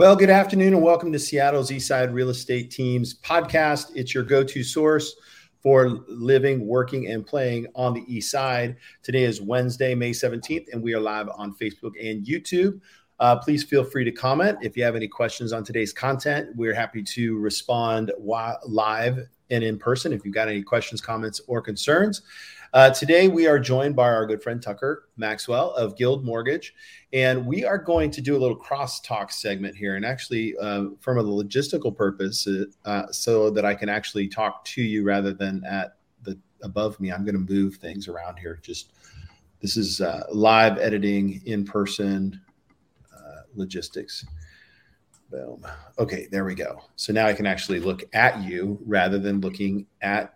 Well, good afternoon and welcome to Seattle's Eastside Real Estate Team's podcast. It's your go to source for living, working, and playing on the East Side. Today is Wednesday, May 17th, and we are live on Facebook and YouTube. Uh, please feel free to comment if you have any questions on today's content. We're happy to respond live and in person if you've got any questions, comments, or concerns. Uh, today, we are joined by our good friend Tucker Maxwell of Guild Mortgage, and we are going to do a little crosstalk segment here. And actually, uh, from a logistical purpose, uh, so that I can actually talk to you rather than at the above me, I'm going to move things around here. Just this is uh, live editing in person uh, logistics. Boom. Okay, there we go. So now I can actually look at you rather than looking at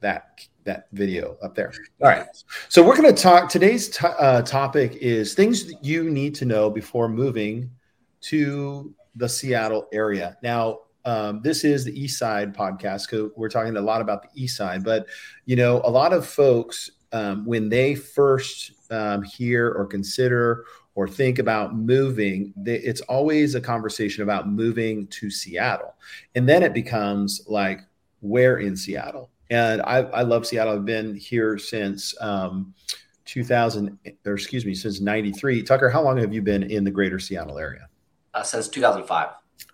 that that video up there. All right. So we're going to talk. Today's t- uh, topic is things that you need to know before moving to the Seattle area. Now, um, this is the East Side podcast because we're talking a lot about the East Side. But you know, a lot of folks um, when they first um, hear or consider or think about moving, it's always a conversation about moving to Seattle, and then it becomes like, where in Seattle? And I, I love Seattle. I've been here since um, 2000, or excuse me, since 93. Tucker, how long have you been in the greater Seattle area? Uh, since 2005.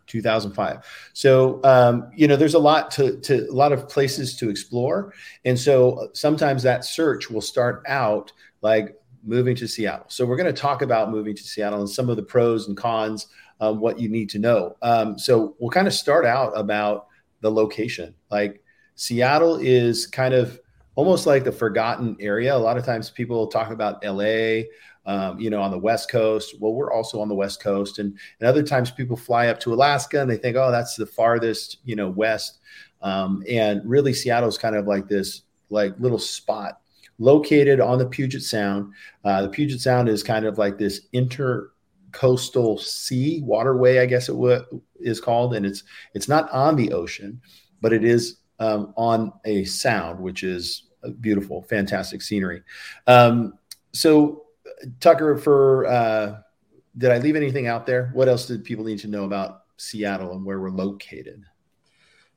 2005. So, um, you know, there's a lot to, to a lot of places to explore. And so sometimes that search will start out like moving to Seattle. So we're going to talk about moving to Seattle and some of the pros and cons, um, what you need to know. Um, so we'll kind of start out about the location. Like Seattle is kind of almost like the forgotten area. A lot of times people talk about LA, um, you know, on the West Coast. Well, we're also on the West Coast, and and other times people fly up to Alaska and they think, oh, that's the farthest, you know, west. Um, and really, Seattle is kind of like this like little spot located on the Puget Sound. Uh, the Puget Sound is kind of like this intercoastal sea waterway, I guess it w- is called, and it's it's not on the ocean, but it is um, on a sound, which is beautiful, fantastic scenery. Um, so, Tucker, for uh, did I leave anything out there? What else did people need to know about Seattle and where we're located?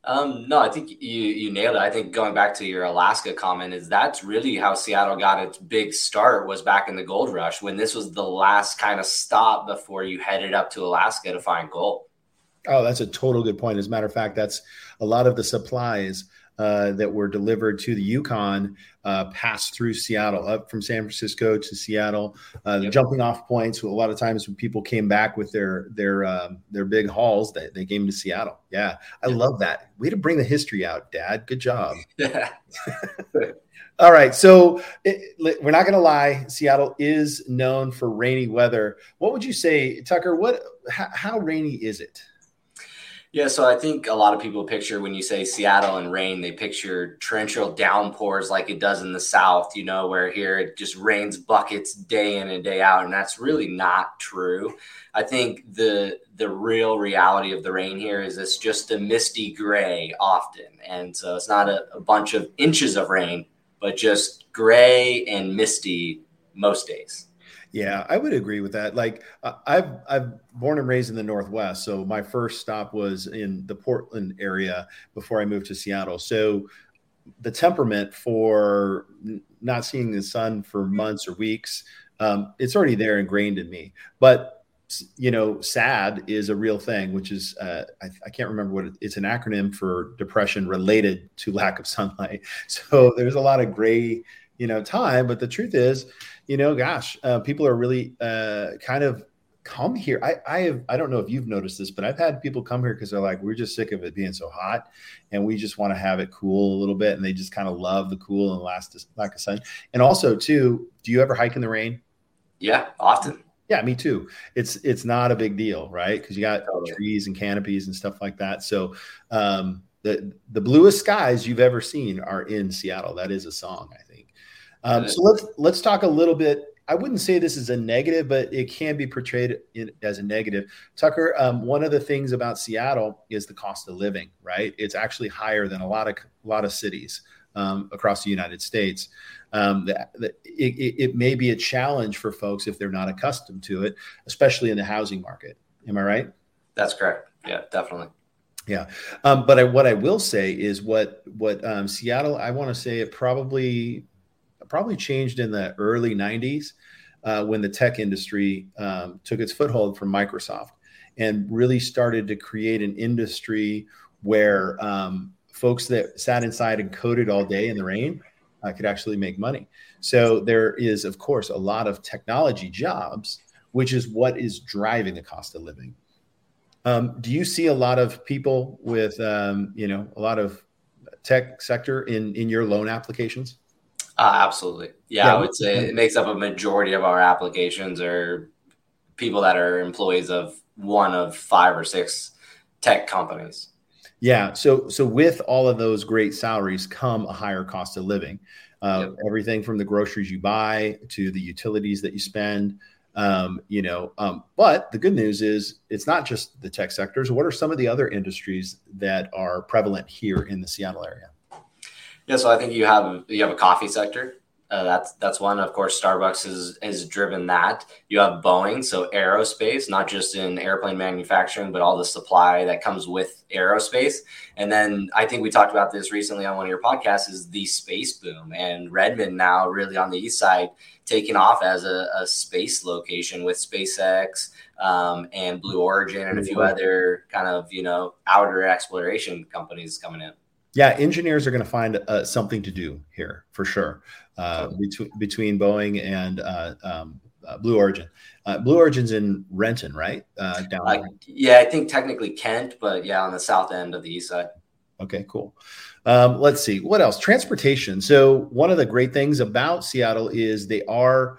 Um, no, I think you you nailed it. I think going back to your Alaska comment is that's really how Seattle got its big start was back in the gold rush when this was the last kind of stop before you headed up to Alaska to find gold. Oh, that's a total good point. As a matter of fact, that's a lot of the supplies uh, that were delivered to the Yukon uh, passed through Seattle, up from San Francisco to Seattle. Uh, yep. jumping off points. A lot of times when people came back with their their um, their big hauls, they, they came to Seattle. Yeah, I yep. love that. Way to bring the history out, Dan. Good job. Yeah. All right, so it, we're not going to lie. Seattle is known for rainy weather. What would you say, Tucker? What how, how rainy is it? Yeah, so I think a lot of people picture when you say Seattle and rain, they picture torrential downpours like it does in the South, you know, where here it just rains buckets day in and day out, and that's really not true. I think the the real reality of the rain here is it's just a misty gray often, and so it's not a, a bunch of inches of rain, but just gray and misty most days. Yeah, I would agree with that. Like I've I've born and raised in the Northwest, so my first stop was in the Portland area before I moved to Seattle. So the temperament for not seeing the sun for months or weeks, um, it's already there ingrained in me. But you know, SAD is a real thing, which is uh, I, I, can't remember what it, it's an acronym for depression related to lack of sunlight. So there's a lot of gray, you know, time. But the truth is, you know, gosh, uh, people are really uh, kind of come here. I, I have, I don't know if you've noticed this, but I've had people come here because they're like, we're just sick of it being so hot, and we just want to have it cool a little bit, and they just kind of love the cool and last lack of sun. And also, too, do you ever hike in the rain? Yeah, often. Yeah, me too. It's it's not a big deal, right? Because you got totally. trees and canopies and stuff like that. So um, the the bluest skies you've ever seen are in Seattle. That is a song, I think. Um, so let's let's talk a little bit. I wouldn't say this is a negative, but it can be portrayed in, as a negative. Tucker, um, one of the things about Seattle is the cost of living. Right, it's actually higher than a lot of a lot of cities um, across the United States. Um, that it, it, it may be a challenge for folks if they're not accustomed to it, especially in the housing market. Am I right? That's correct. Yeah, definitely. Yeah, um, but I, what I will say is what what um, Seattle. I want to say it probably probably changed in the early '90s uh, when the tech industry um, took its foothold from Microsoft and really started to create an industry where um, folks that sat inside and coded all day in the rain uh, could actually make money. So there is, of course, a lot of technology jobs, which is what is driving the cost of living. Um, do you see a lot of people with, um, you know, a lot of tech sector in in your loan applications? Uh, absolutely. Yeah, yeah, I would say it makes up a majority of our applications are people that are employees of one of five or six tech companies. Yeah. So so with all of those great salaries come a higher cost of living. Uh, yep. Everything from the groceries you buy to the utilities that you spend, um, you know, um, but the good news is it's not just the tech sectors. What are some of the other industries that are prevalent here in the Seattle area? Yeah, so I think you have you have a coffee sector. Uh, that's that's one. Of course, Starbucks has has driven that. You have Boeing, so aerospace, not just in airplane manufacturing, but all the supply that comes with aerospace. And then I think we talked about this recently on one of your podcasts. Is the space boom and Redmond now really on the east side taking off as a, a space location with SpaceX um, and Blue Origin and a few other kind of you know outer exploration companies coming in. Yeah, engineers are going to find uh, something to do here for sure. Uh, between between Boeing and uh, um, uh, Blue Origin. Uh, Blue Origin's in Renton, right? Uh, down yeah, I think technically Kent, but yeah, on the south end of the east side. Okay, cool. Um, let's see what else. Transportation. So one of the great things about Seattle is they are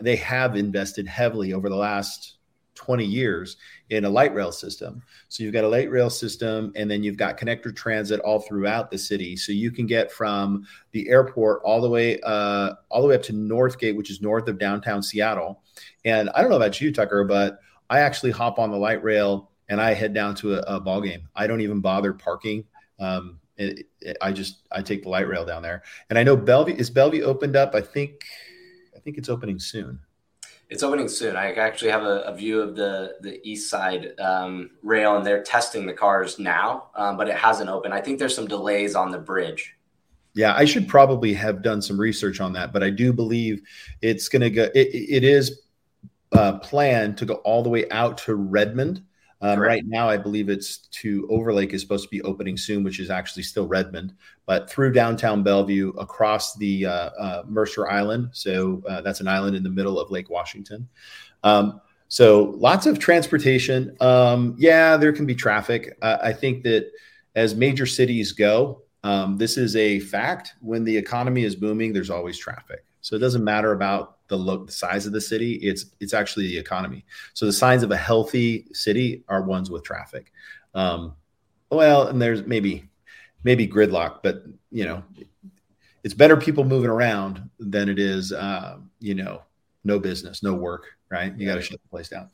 they have invested heavily over the last 20 years in a light rail system. So you've got a light rail system, and then you've got connector transit all throughout the city. So you can get from the airport all the way uh, all the way up to Northgate, which is north of downtown Seattle. And I don't know about you, Tucker, but I actually hop on the light rail and I head down to a, a ball game. I don't even bother parking. Um, it, it, I just I take the light rail down there. And I know Bellevue is Bellevue opened up. I think I think it's opening soon. It's opening soon. I actually have a, a view of the the east side um, rail, and they're testing the cars now, um, but it hasn't opened. I think there's some delays on the bridge. Yeah, I should probably have done some research on that, but I do believe it's going to go. It, it is uh, planned to go all the way out to Redmond um, right now, I believe it's to Overlake is supposed to be opening soon, which is actually still Redmond, but through downtown Bellevue across the uh, uh, Mercer Island. So uh, that's an island in the middle of Lake Washington. Um, so lots of transportation. Um, yeah, there can be traffic. I think that as major cities go, um, this is a fact. When the economy is booming, there's always traffic. So it doesn't matter about the look, the size of the city. It's it's actually the economy. So the signs of a healthy city are ones with traffic. Um, well, and there's maybe maybe gridlock, but you know, it's better people moving around than it is uh, you know no business, no work. Right? You got to shut the place down.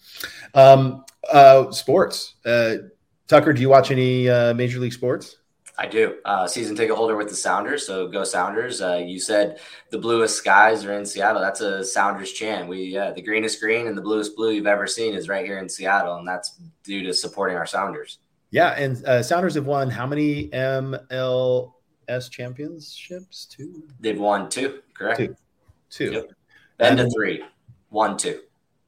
Um, uh, sports. Uh, Tucker, do you watch any uh, major league sports? I do. Uh, season ticket holder with the Sounders, so go Sounders. Uh, you said the bluest skies are in Seattle. That's a Sounders chant. We uh, the greenest green and the bluest blue you've ever seen is right here in Seattle, and that's due to supporting our Sounders. Yeah, and uh, Sounders have won how many MLS championships? Two. They've won two. Correct. Two. Two. Yep. Been to three. One, two.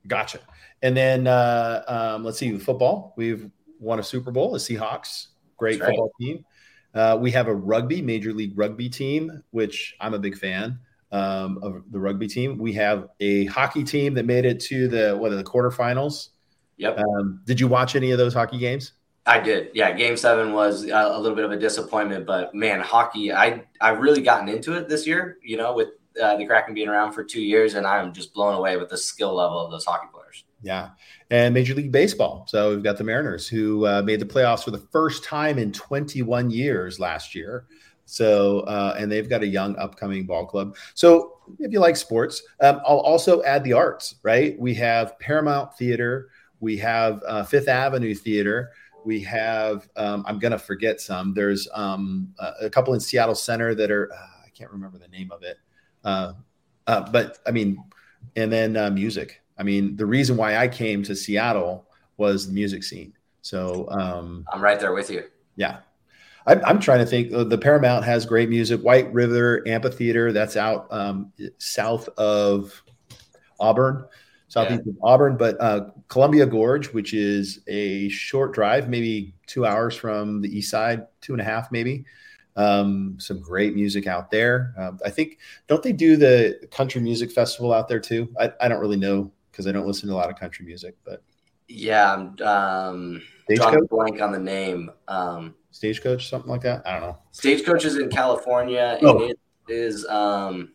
Gotcha. And then uh, um, let's see, football. We've won a Super Bowl. The Seahawks, great football team. Uh, we have a rugby, Major League Rugby team, which I'm a big fan um, of the rugby team. We have a hockey team that made it to the what are the quarterfinals. Yep. Um, did you watch any of those hockey games? I did. Yeah, Game Seven was a little bit of a disappointment, but man, hockey, I I really gotten into it this year. You know, with uh, the Kraken being around for two years, and I'm just blown away with the skill level of those hockey players. Yeah. And Major League Baseball. So we've got the Mariners who uh, made the playoffs for the first time in 21 years last year. So, uh, and they've got a young upcoming ball club. So, if you like sports, um, I'll also add the arts, right? We have Paramount Theater, we have uh, Fifth Avenue Theater, we have, um, I'm going to forget some. There's um, a couple in Seattle Center that are, uh, I can't remember the name of it. Uh, uh, but I mean, and then music I mean, the reason why I came to Seattle was the music scene. So um, I'm right there with you. Yeah. I'm, I'm trying to think. The Paramount has great music. White River Amphitheater, that's out um, south of Auburn, southeast yeah. of Auburn. But uh, Columbia Gorge, which is a short drive, maybe two hours from the east side, two and a half, maybe. Um, some great music out there. Um, I think, don't they do the country music festival out there too? I, I don't really know because I don't listen to a lot of country music, but yeah, um, drawing blank on the name. Um, Stagecoach, something like that. I don't know. Stagecoach is in California, and oh. it is um,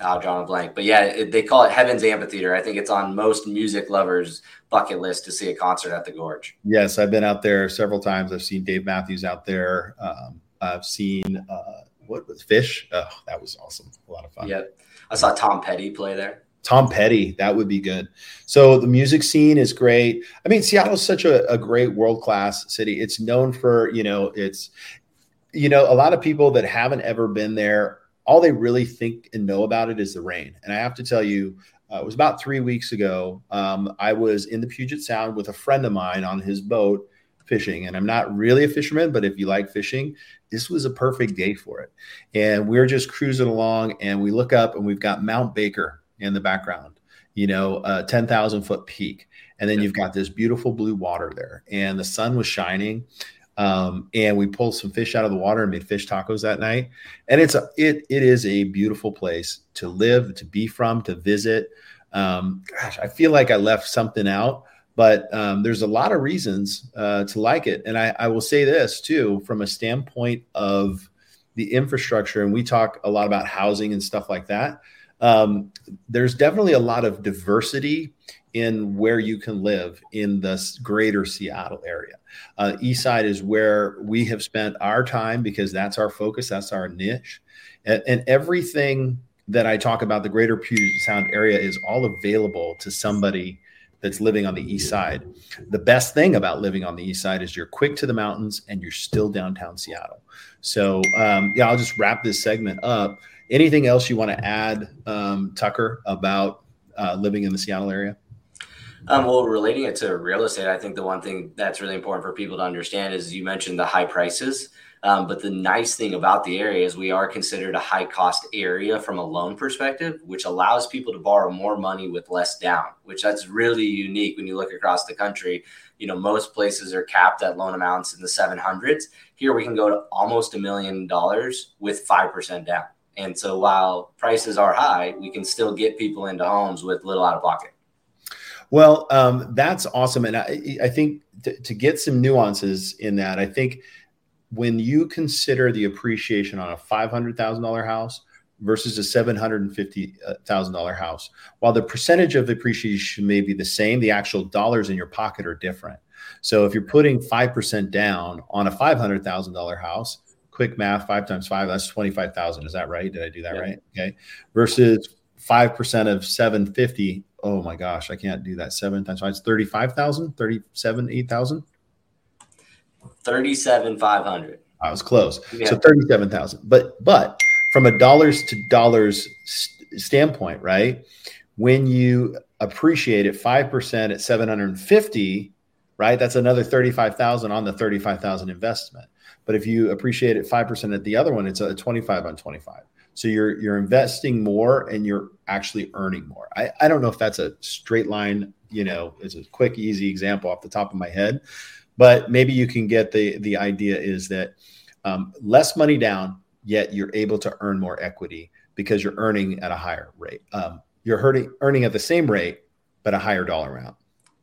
I'll draw a blank, but yeah, it, they call it Heaven's Amphitheater. I think it's on most music lovers' bucket list to see a concert at the Gorge. Yes, I've been out there several times. I've seen Dave Matthews out there. Um, I've seen uh, what was Phish. Oh, that was awesome. A lot of fun. Yep, I saw Tom Petty play there. Tom Petty, that would be good. So the music scene is great. I mean, Seattle is such a, a great world class city. It's known for, you know, it's, you know, a lot of people that haven't ever been there, all they really think and know about it is the rain. And I have to tell you, uh, it was about three weeks ago. Um, I was in the Puget Sound with a friend of mine on his boat fishing. And I'm not really a fisherman, but if you like fishing, this was a perfect day for it. And we are just cruising along and we look up and we've got Mount Baker in the background, you know, a 10,000 foot peak. And then you've got this beautiful blue water there, and the sun was shining. Um, and we pulled some fish out of the water and made fish tacos that night. And it's a it it is a beautiful place to live, to be from, to visit. Um, gosh, I feel like I left something out, but um, there's a lot of reasons uh, to like it. And I, I will say this too, from a standpoint of the infrastructure, and we talk a lot about housing and stuff like that um, there's definitely a lot of diversity in where you can live in the greater Seattle area. Uh, East Side is where we have spent our time because that's our focus, that's our niche, and, and everything that I talk about the greater Puget Sound area is all available to somebody that's living on the east side. The best thing about living on the east side is you're quick to the mountains and you're still downtown Seattle. So, um, yeah, I'll just wrap this segment up. Anything else you want to add, um, Tucker, about uh, living in the Seattle area? Um, well, relating it to real estate, I think the one thing that's really important for people to understand is you mentioned the high prices. Um, but the nice thing about the area is we are considered a high cost area from a loan perspective, which allows people to borrow more money with less down, which that's really unique when you look across the country. You know, most places are capped at loan amounts in the 700s. Here we can go to almost a million dollars with 5% down. And so while prices are high, we can still get people into homes with little out of pocket. Well, um, that's awesome. And I, I think to, to get some nuances in that, I think when you consider the appreciation on a $500,000 house versus a $750,000 house, while the percentage of appreciation may be the same, the actual dollars in your pocket are different. So if you're putting 5% down on a $500,000 house, quick math, five times five, that's 25,000. Is that right? Did I do that yeah. right? Okay. Versus 5% of 750. Oh my gosh, I can't do that. Seven times five, it's 35,000, 37, 8,000. 37, 500. I was close. Yeah. So 37,000. But, but from a dollars to dollars st- standpoint, right? When you appreciate it 5% at 750, right? That's another 35,000 on the 35,000 investment. But if you appreciate it 5% at the other one, it's a 25 on 25. So you're you're investing more and you're actually earning more. I, I don't know if that's a straight line, you know, it's a quick, easy example off the top of my head, but maybe you can get the the idea is that um, less money down, yet you're able to earn more equity because you're earning at a higher rate. Um, you're hurting, earning at the same rate, but a higher dollar amount.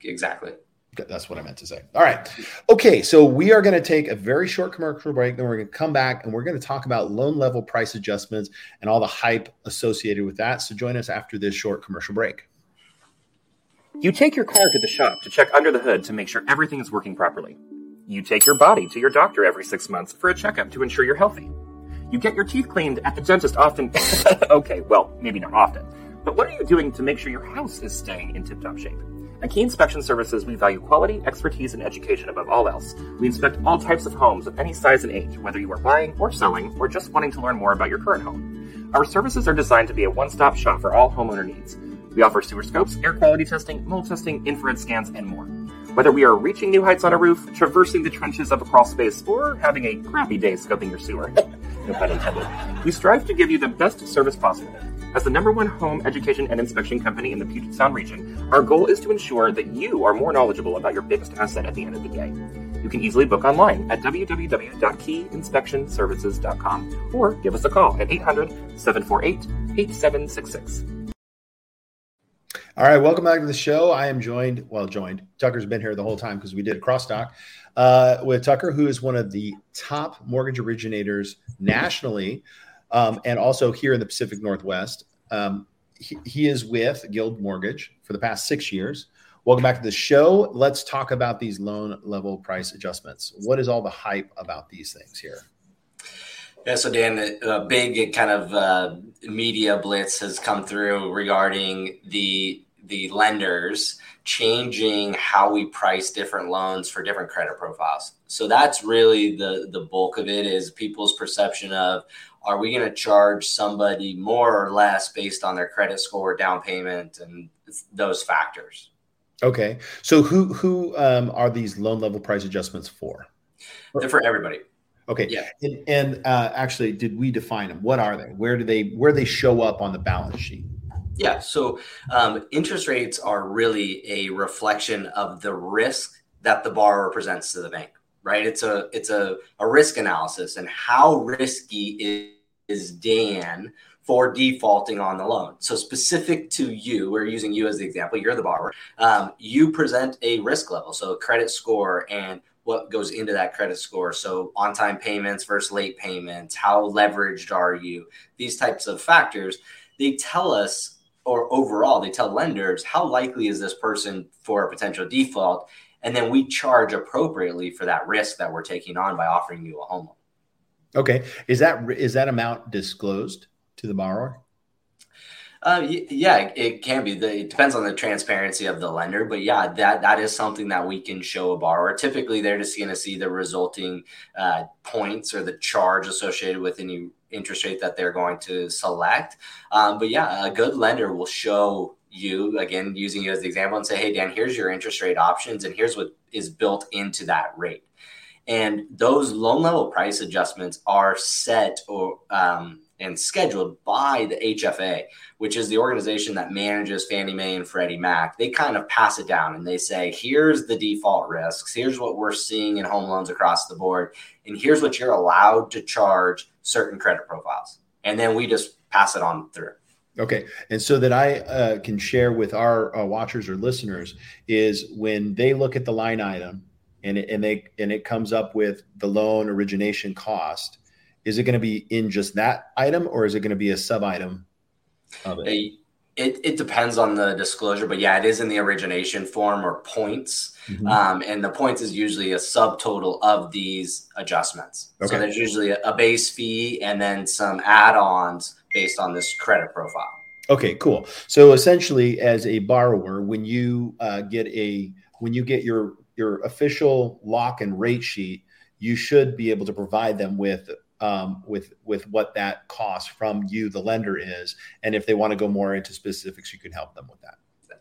Exactly. That's what I meant to say. All right. Okay. So we are going to take a very short commercial break. Then we're going to come back and we're going to talk about loan level price adjustments and all the hype associated with that. So join us after this short commercial break. You take your car to the shop to check under the hood to make sure everything is working properly. You take your body to your doctor every six months for a checkup to ensure you're healthy. You get your teeth cleaned at the dentist often. okay, well, maybe not often. But what are you doing to make sure your house is staying in tip top shape? At Key Inspection Services, we value quality, expertise, and education above all else. We inspect all types of homes of any size and age, whether you are buying or selling, or just wanting to learn more about your current home. Our services are designed to be a one-stop shop for all homeowner needs. We offer sewer scopes, air quality testing, mold testing, infrared scans, and more. Whether we are reaching new heights on a roof, traversing the trenches of a crawl space, or having a crappy day scoping your sewer, no pun intended, we strive to give you the best service possible. As the number one home education and inspection company in the Puget Sound region, our goal is to ensure that you are more knowledgeable about your biggest asset at the end of the day. You can easily book online at www.keyinspectionservices.com or give us a call at 800 748 8766. All right, welcome back to the show. I am joined, well, joined. Tucker's been here the whole time because we did a crosstalk uh, with Tucker, who is one of the top mortgage originators nationally um, and also here in the Pacific Northwest. Um, he, he, is with Guild Mortgage for the past six years. Welcome back to the show. Let's talk about these loan level price adjustments. What is all the hype about these things here? Yeah, so Dan, a big kind of uh, media blitz has come through regarding the the lenders changing how we price different loans for different credit profiles. So that's really the the bulk of it is people's perception of are we going to charge somebody more or less based on their credit score, down payment, and those factors. Okay, so who who um, are these loan level price adjustments for? They're for everybody. Okay. Yeah. And, and uh, actually, did we define them? What are they? Where do they where they show up on the balance sheet? Yeah. So um, interest rates are really a reflection of the risk that the borrower presents to the bank. Right. It's a it's a, a risk analysis and how risky is, is Dan for defaulting on the loan. So specific to you, we're using you as the example. You're the borrower. Um, you present a risk level, so a credit score and what goes into that credit score. So on time payments versus late payments, how leveraged are you? These types of factors, they tell us, or overall, they tell lenders how likely is this person for a potential default. And then we charge appropriately for that risk that we're taking on by offering you a home loan. Okay. Is that is that amount disclosed to the borrower? Uh, yeah, it can be. it depends on the transparency of the lender, but yeah, that that is something that we can show a borrower. Typically, they're just going to see the resulting uh, points or the charge associated with any interest rate that they're going to select. Um, but yeah, a good lender will show you again using you as the example and say, "Hey, Dan, here's your interest rate options, and here's what is built into that rate." And those loan level price adjustments are set or um, and scheduled by the HFA, which is the organization that manages Fannie Mae and Freddie Mac. They kind of pass it down and they say, here's the default risks. Here's what we're seeing in home loans across the board. And here's what you're allowed to charge certain credit profiles. And then we just pass it on through. Okay. And so that I uh, can share with our uh, watchers or listeners is when they look at the line item and it, and they and it comes up with the loan origination cost is it going to be in just that item or is it going to be a sub item of it? it? It depends on the disclosure, but yeah, it is in the origination form or points. Mm-hmm. Um, and the points is usually a subtotal of these adjustments. Okay. So there's usually a, a base fee and then some add ons based on this credit profile. Okay, cool. So essentially, as a borrower, when you uh, get a when you get your your official lock and rate sheet, you should be able to provide them with um, with with what that cost from you, the lender, is, and if they want to go more into specifics, you can help them with that.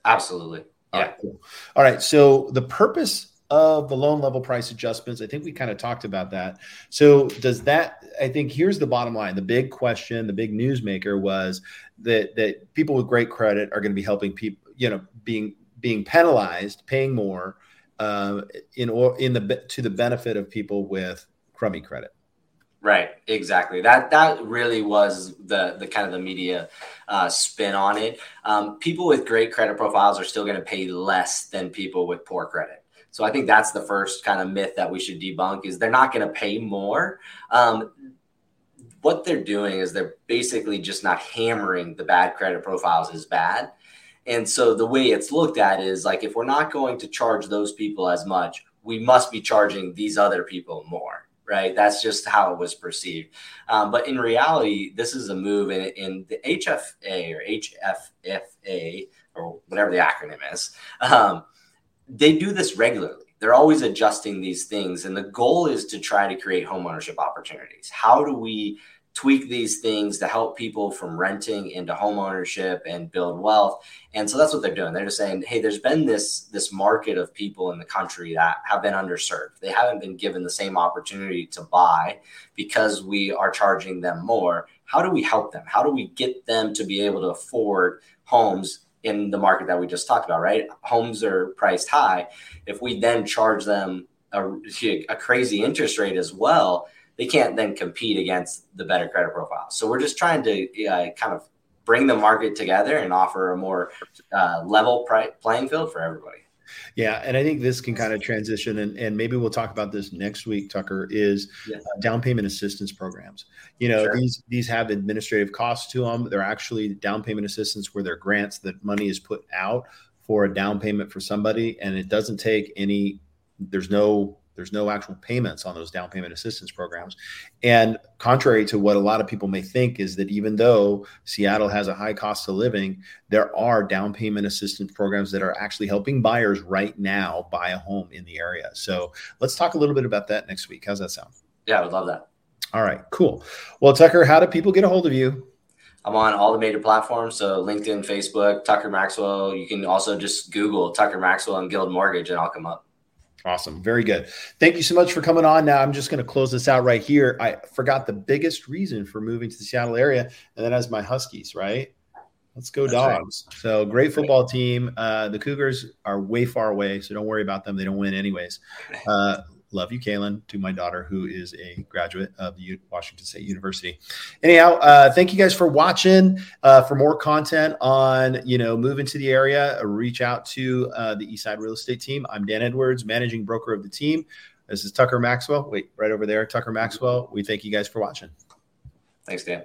Absolutely. Yeah. All right, cool. All right. So the purpose of the loan level price adjustments, I think we kind of talked about that. So does that? I think here's the bottom line. The big question, the big newsmaker was that that people with great credit are going to be helping people, you know, being being penalized, paying more uh, in or in the to the benefit of people with crummy credit. Right, exactly. That that really was the the kind of the media uh, spin on it. Um, people with great credit profiles are still going to pay less than people with poor credit. So I think that's the first kind of myth that we should debunk is they're not going to pay more. Um, what they're doing is they're basically just not hammering the bad credit profiles as bad. And so the way it's looked at is like if we're not going to charge those people as much, we must be charging these other people more right? That's just how it was perceived. Um, but in reality, this is a move in, in the HFA or HFFA or whatever the acronym is. Um, they do this regularly. They're always adjusting these things. And the goal is to try to create homeownership opportunities. How do we tweak these things to help people from renting into home ownership and build wealth. And so that's what they're doing. They're just saying, hey, there's been this this market of people in the country that have been underserved. They haven't been given the same opportunity to buy because we are charging them more. How do we help them? How do we get them to be able to afford homes in the market that we just talked about, right? Homes are priced high. If we then charge them a, a crazy interest rate as well, they can't then compete against the better credit profile. So we're just trying to uh, kind of bring the market together and offer a more uh, level pri- playing field for everybody. Yeah, and I think this can kind of transition, and, and maybe we'll talk about this next week. Tucker is yeah. uh, down payment assistance programs. You know, sure. these these have administrative costs to them. They're actually down payment assistance where they're grants that money is put out for a down payment for somebody, and it doesn't take any. There's no there's no actual payments on those down payment assistance programs. And contrary to what a lot of people may think, is that even though Seattle has a high cost of living, there are down payment assistance programs that are actually helping buyers right now buy a home in the area. So let's talk a little bit about that next week. How's that sound? Yeah, I would love that. All right, cool. Well, Tucker, how do people get a hold of you? I'm on all the major platforms. So LinkedIn, Facebook, Tucker Maxwell. You can also just Google Tucker Maxwell and Guild Mortgage and I'll come up. Awesome. Very good. Thank you so much for coming on. Now, I'm just going to close this out right here. I forgot the biggest reason for moving to the Seattle area, and that is my Huskies, right? Let's go, That's dogs. Right. So, great football team. Uh, the Cougars are way far away, so don't worry about them. They don't win, anyways. Uh, love you, Kaylin, to my daughter, who is a graduate of the Washington State University. Anyhow, uh, thank you guys for watching. Uh, for more content on, you know, moving to the area, reach out to uh, the Eastside Real Estate team. I'm Dan Edwards, managing broker of the team. This is Tucker Maxwell. Wait, right over there, Tucker Maxwell. We thank you guys for watching. Thanks, Dan.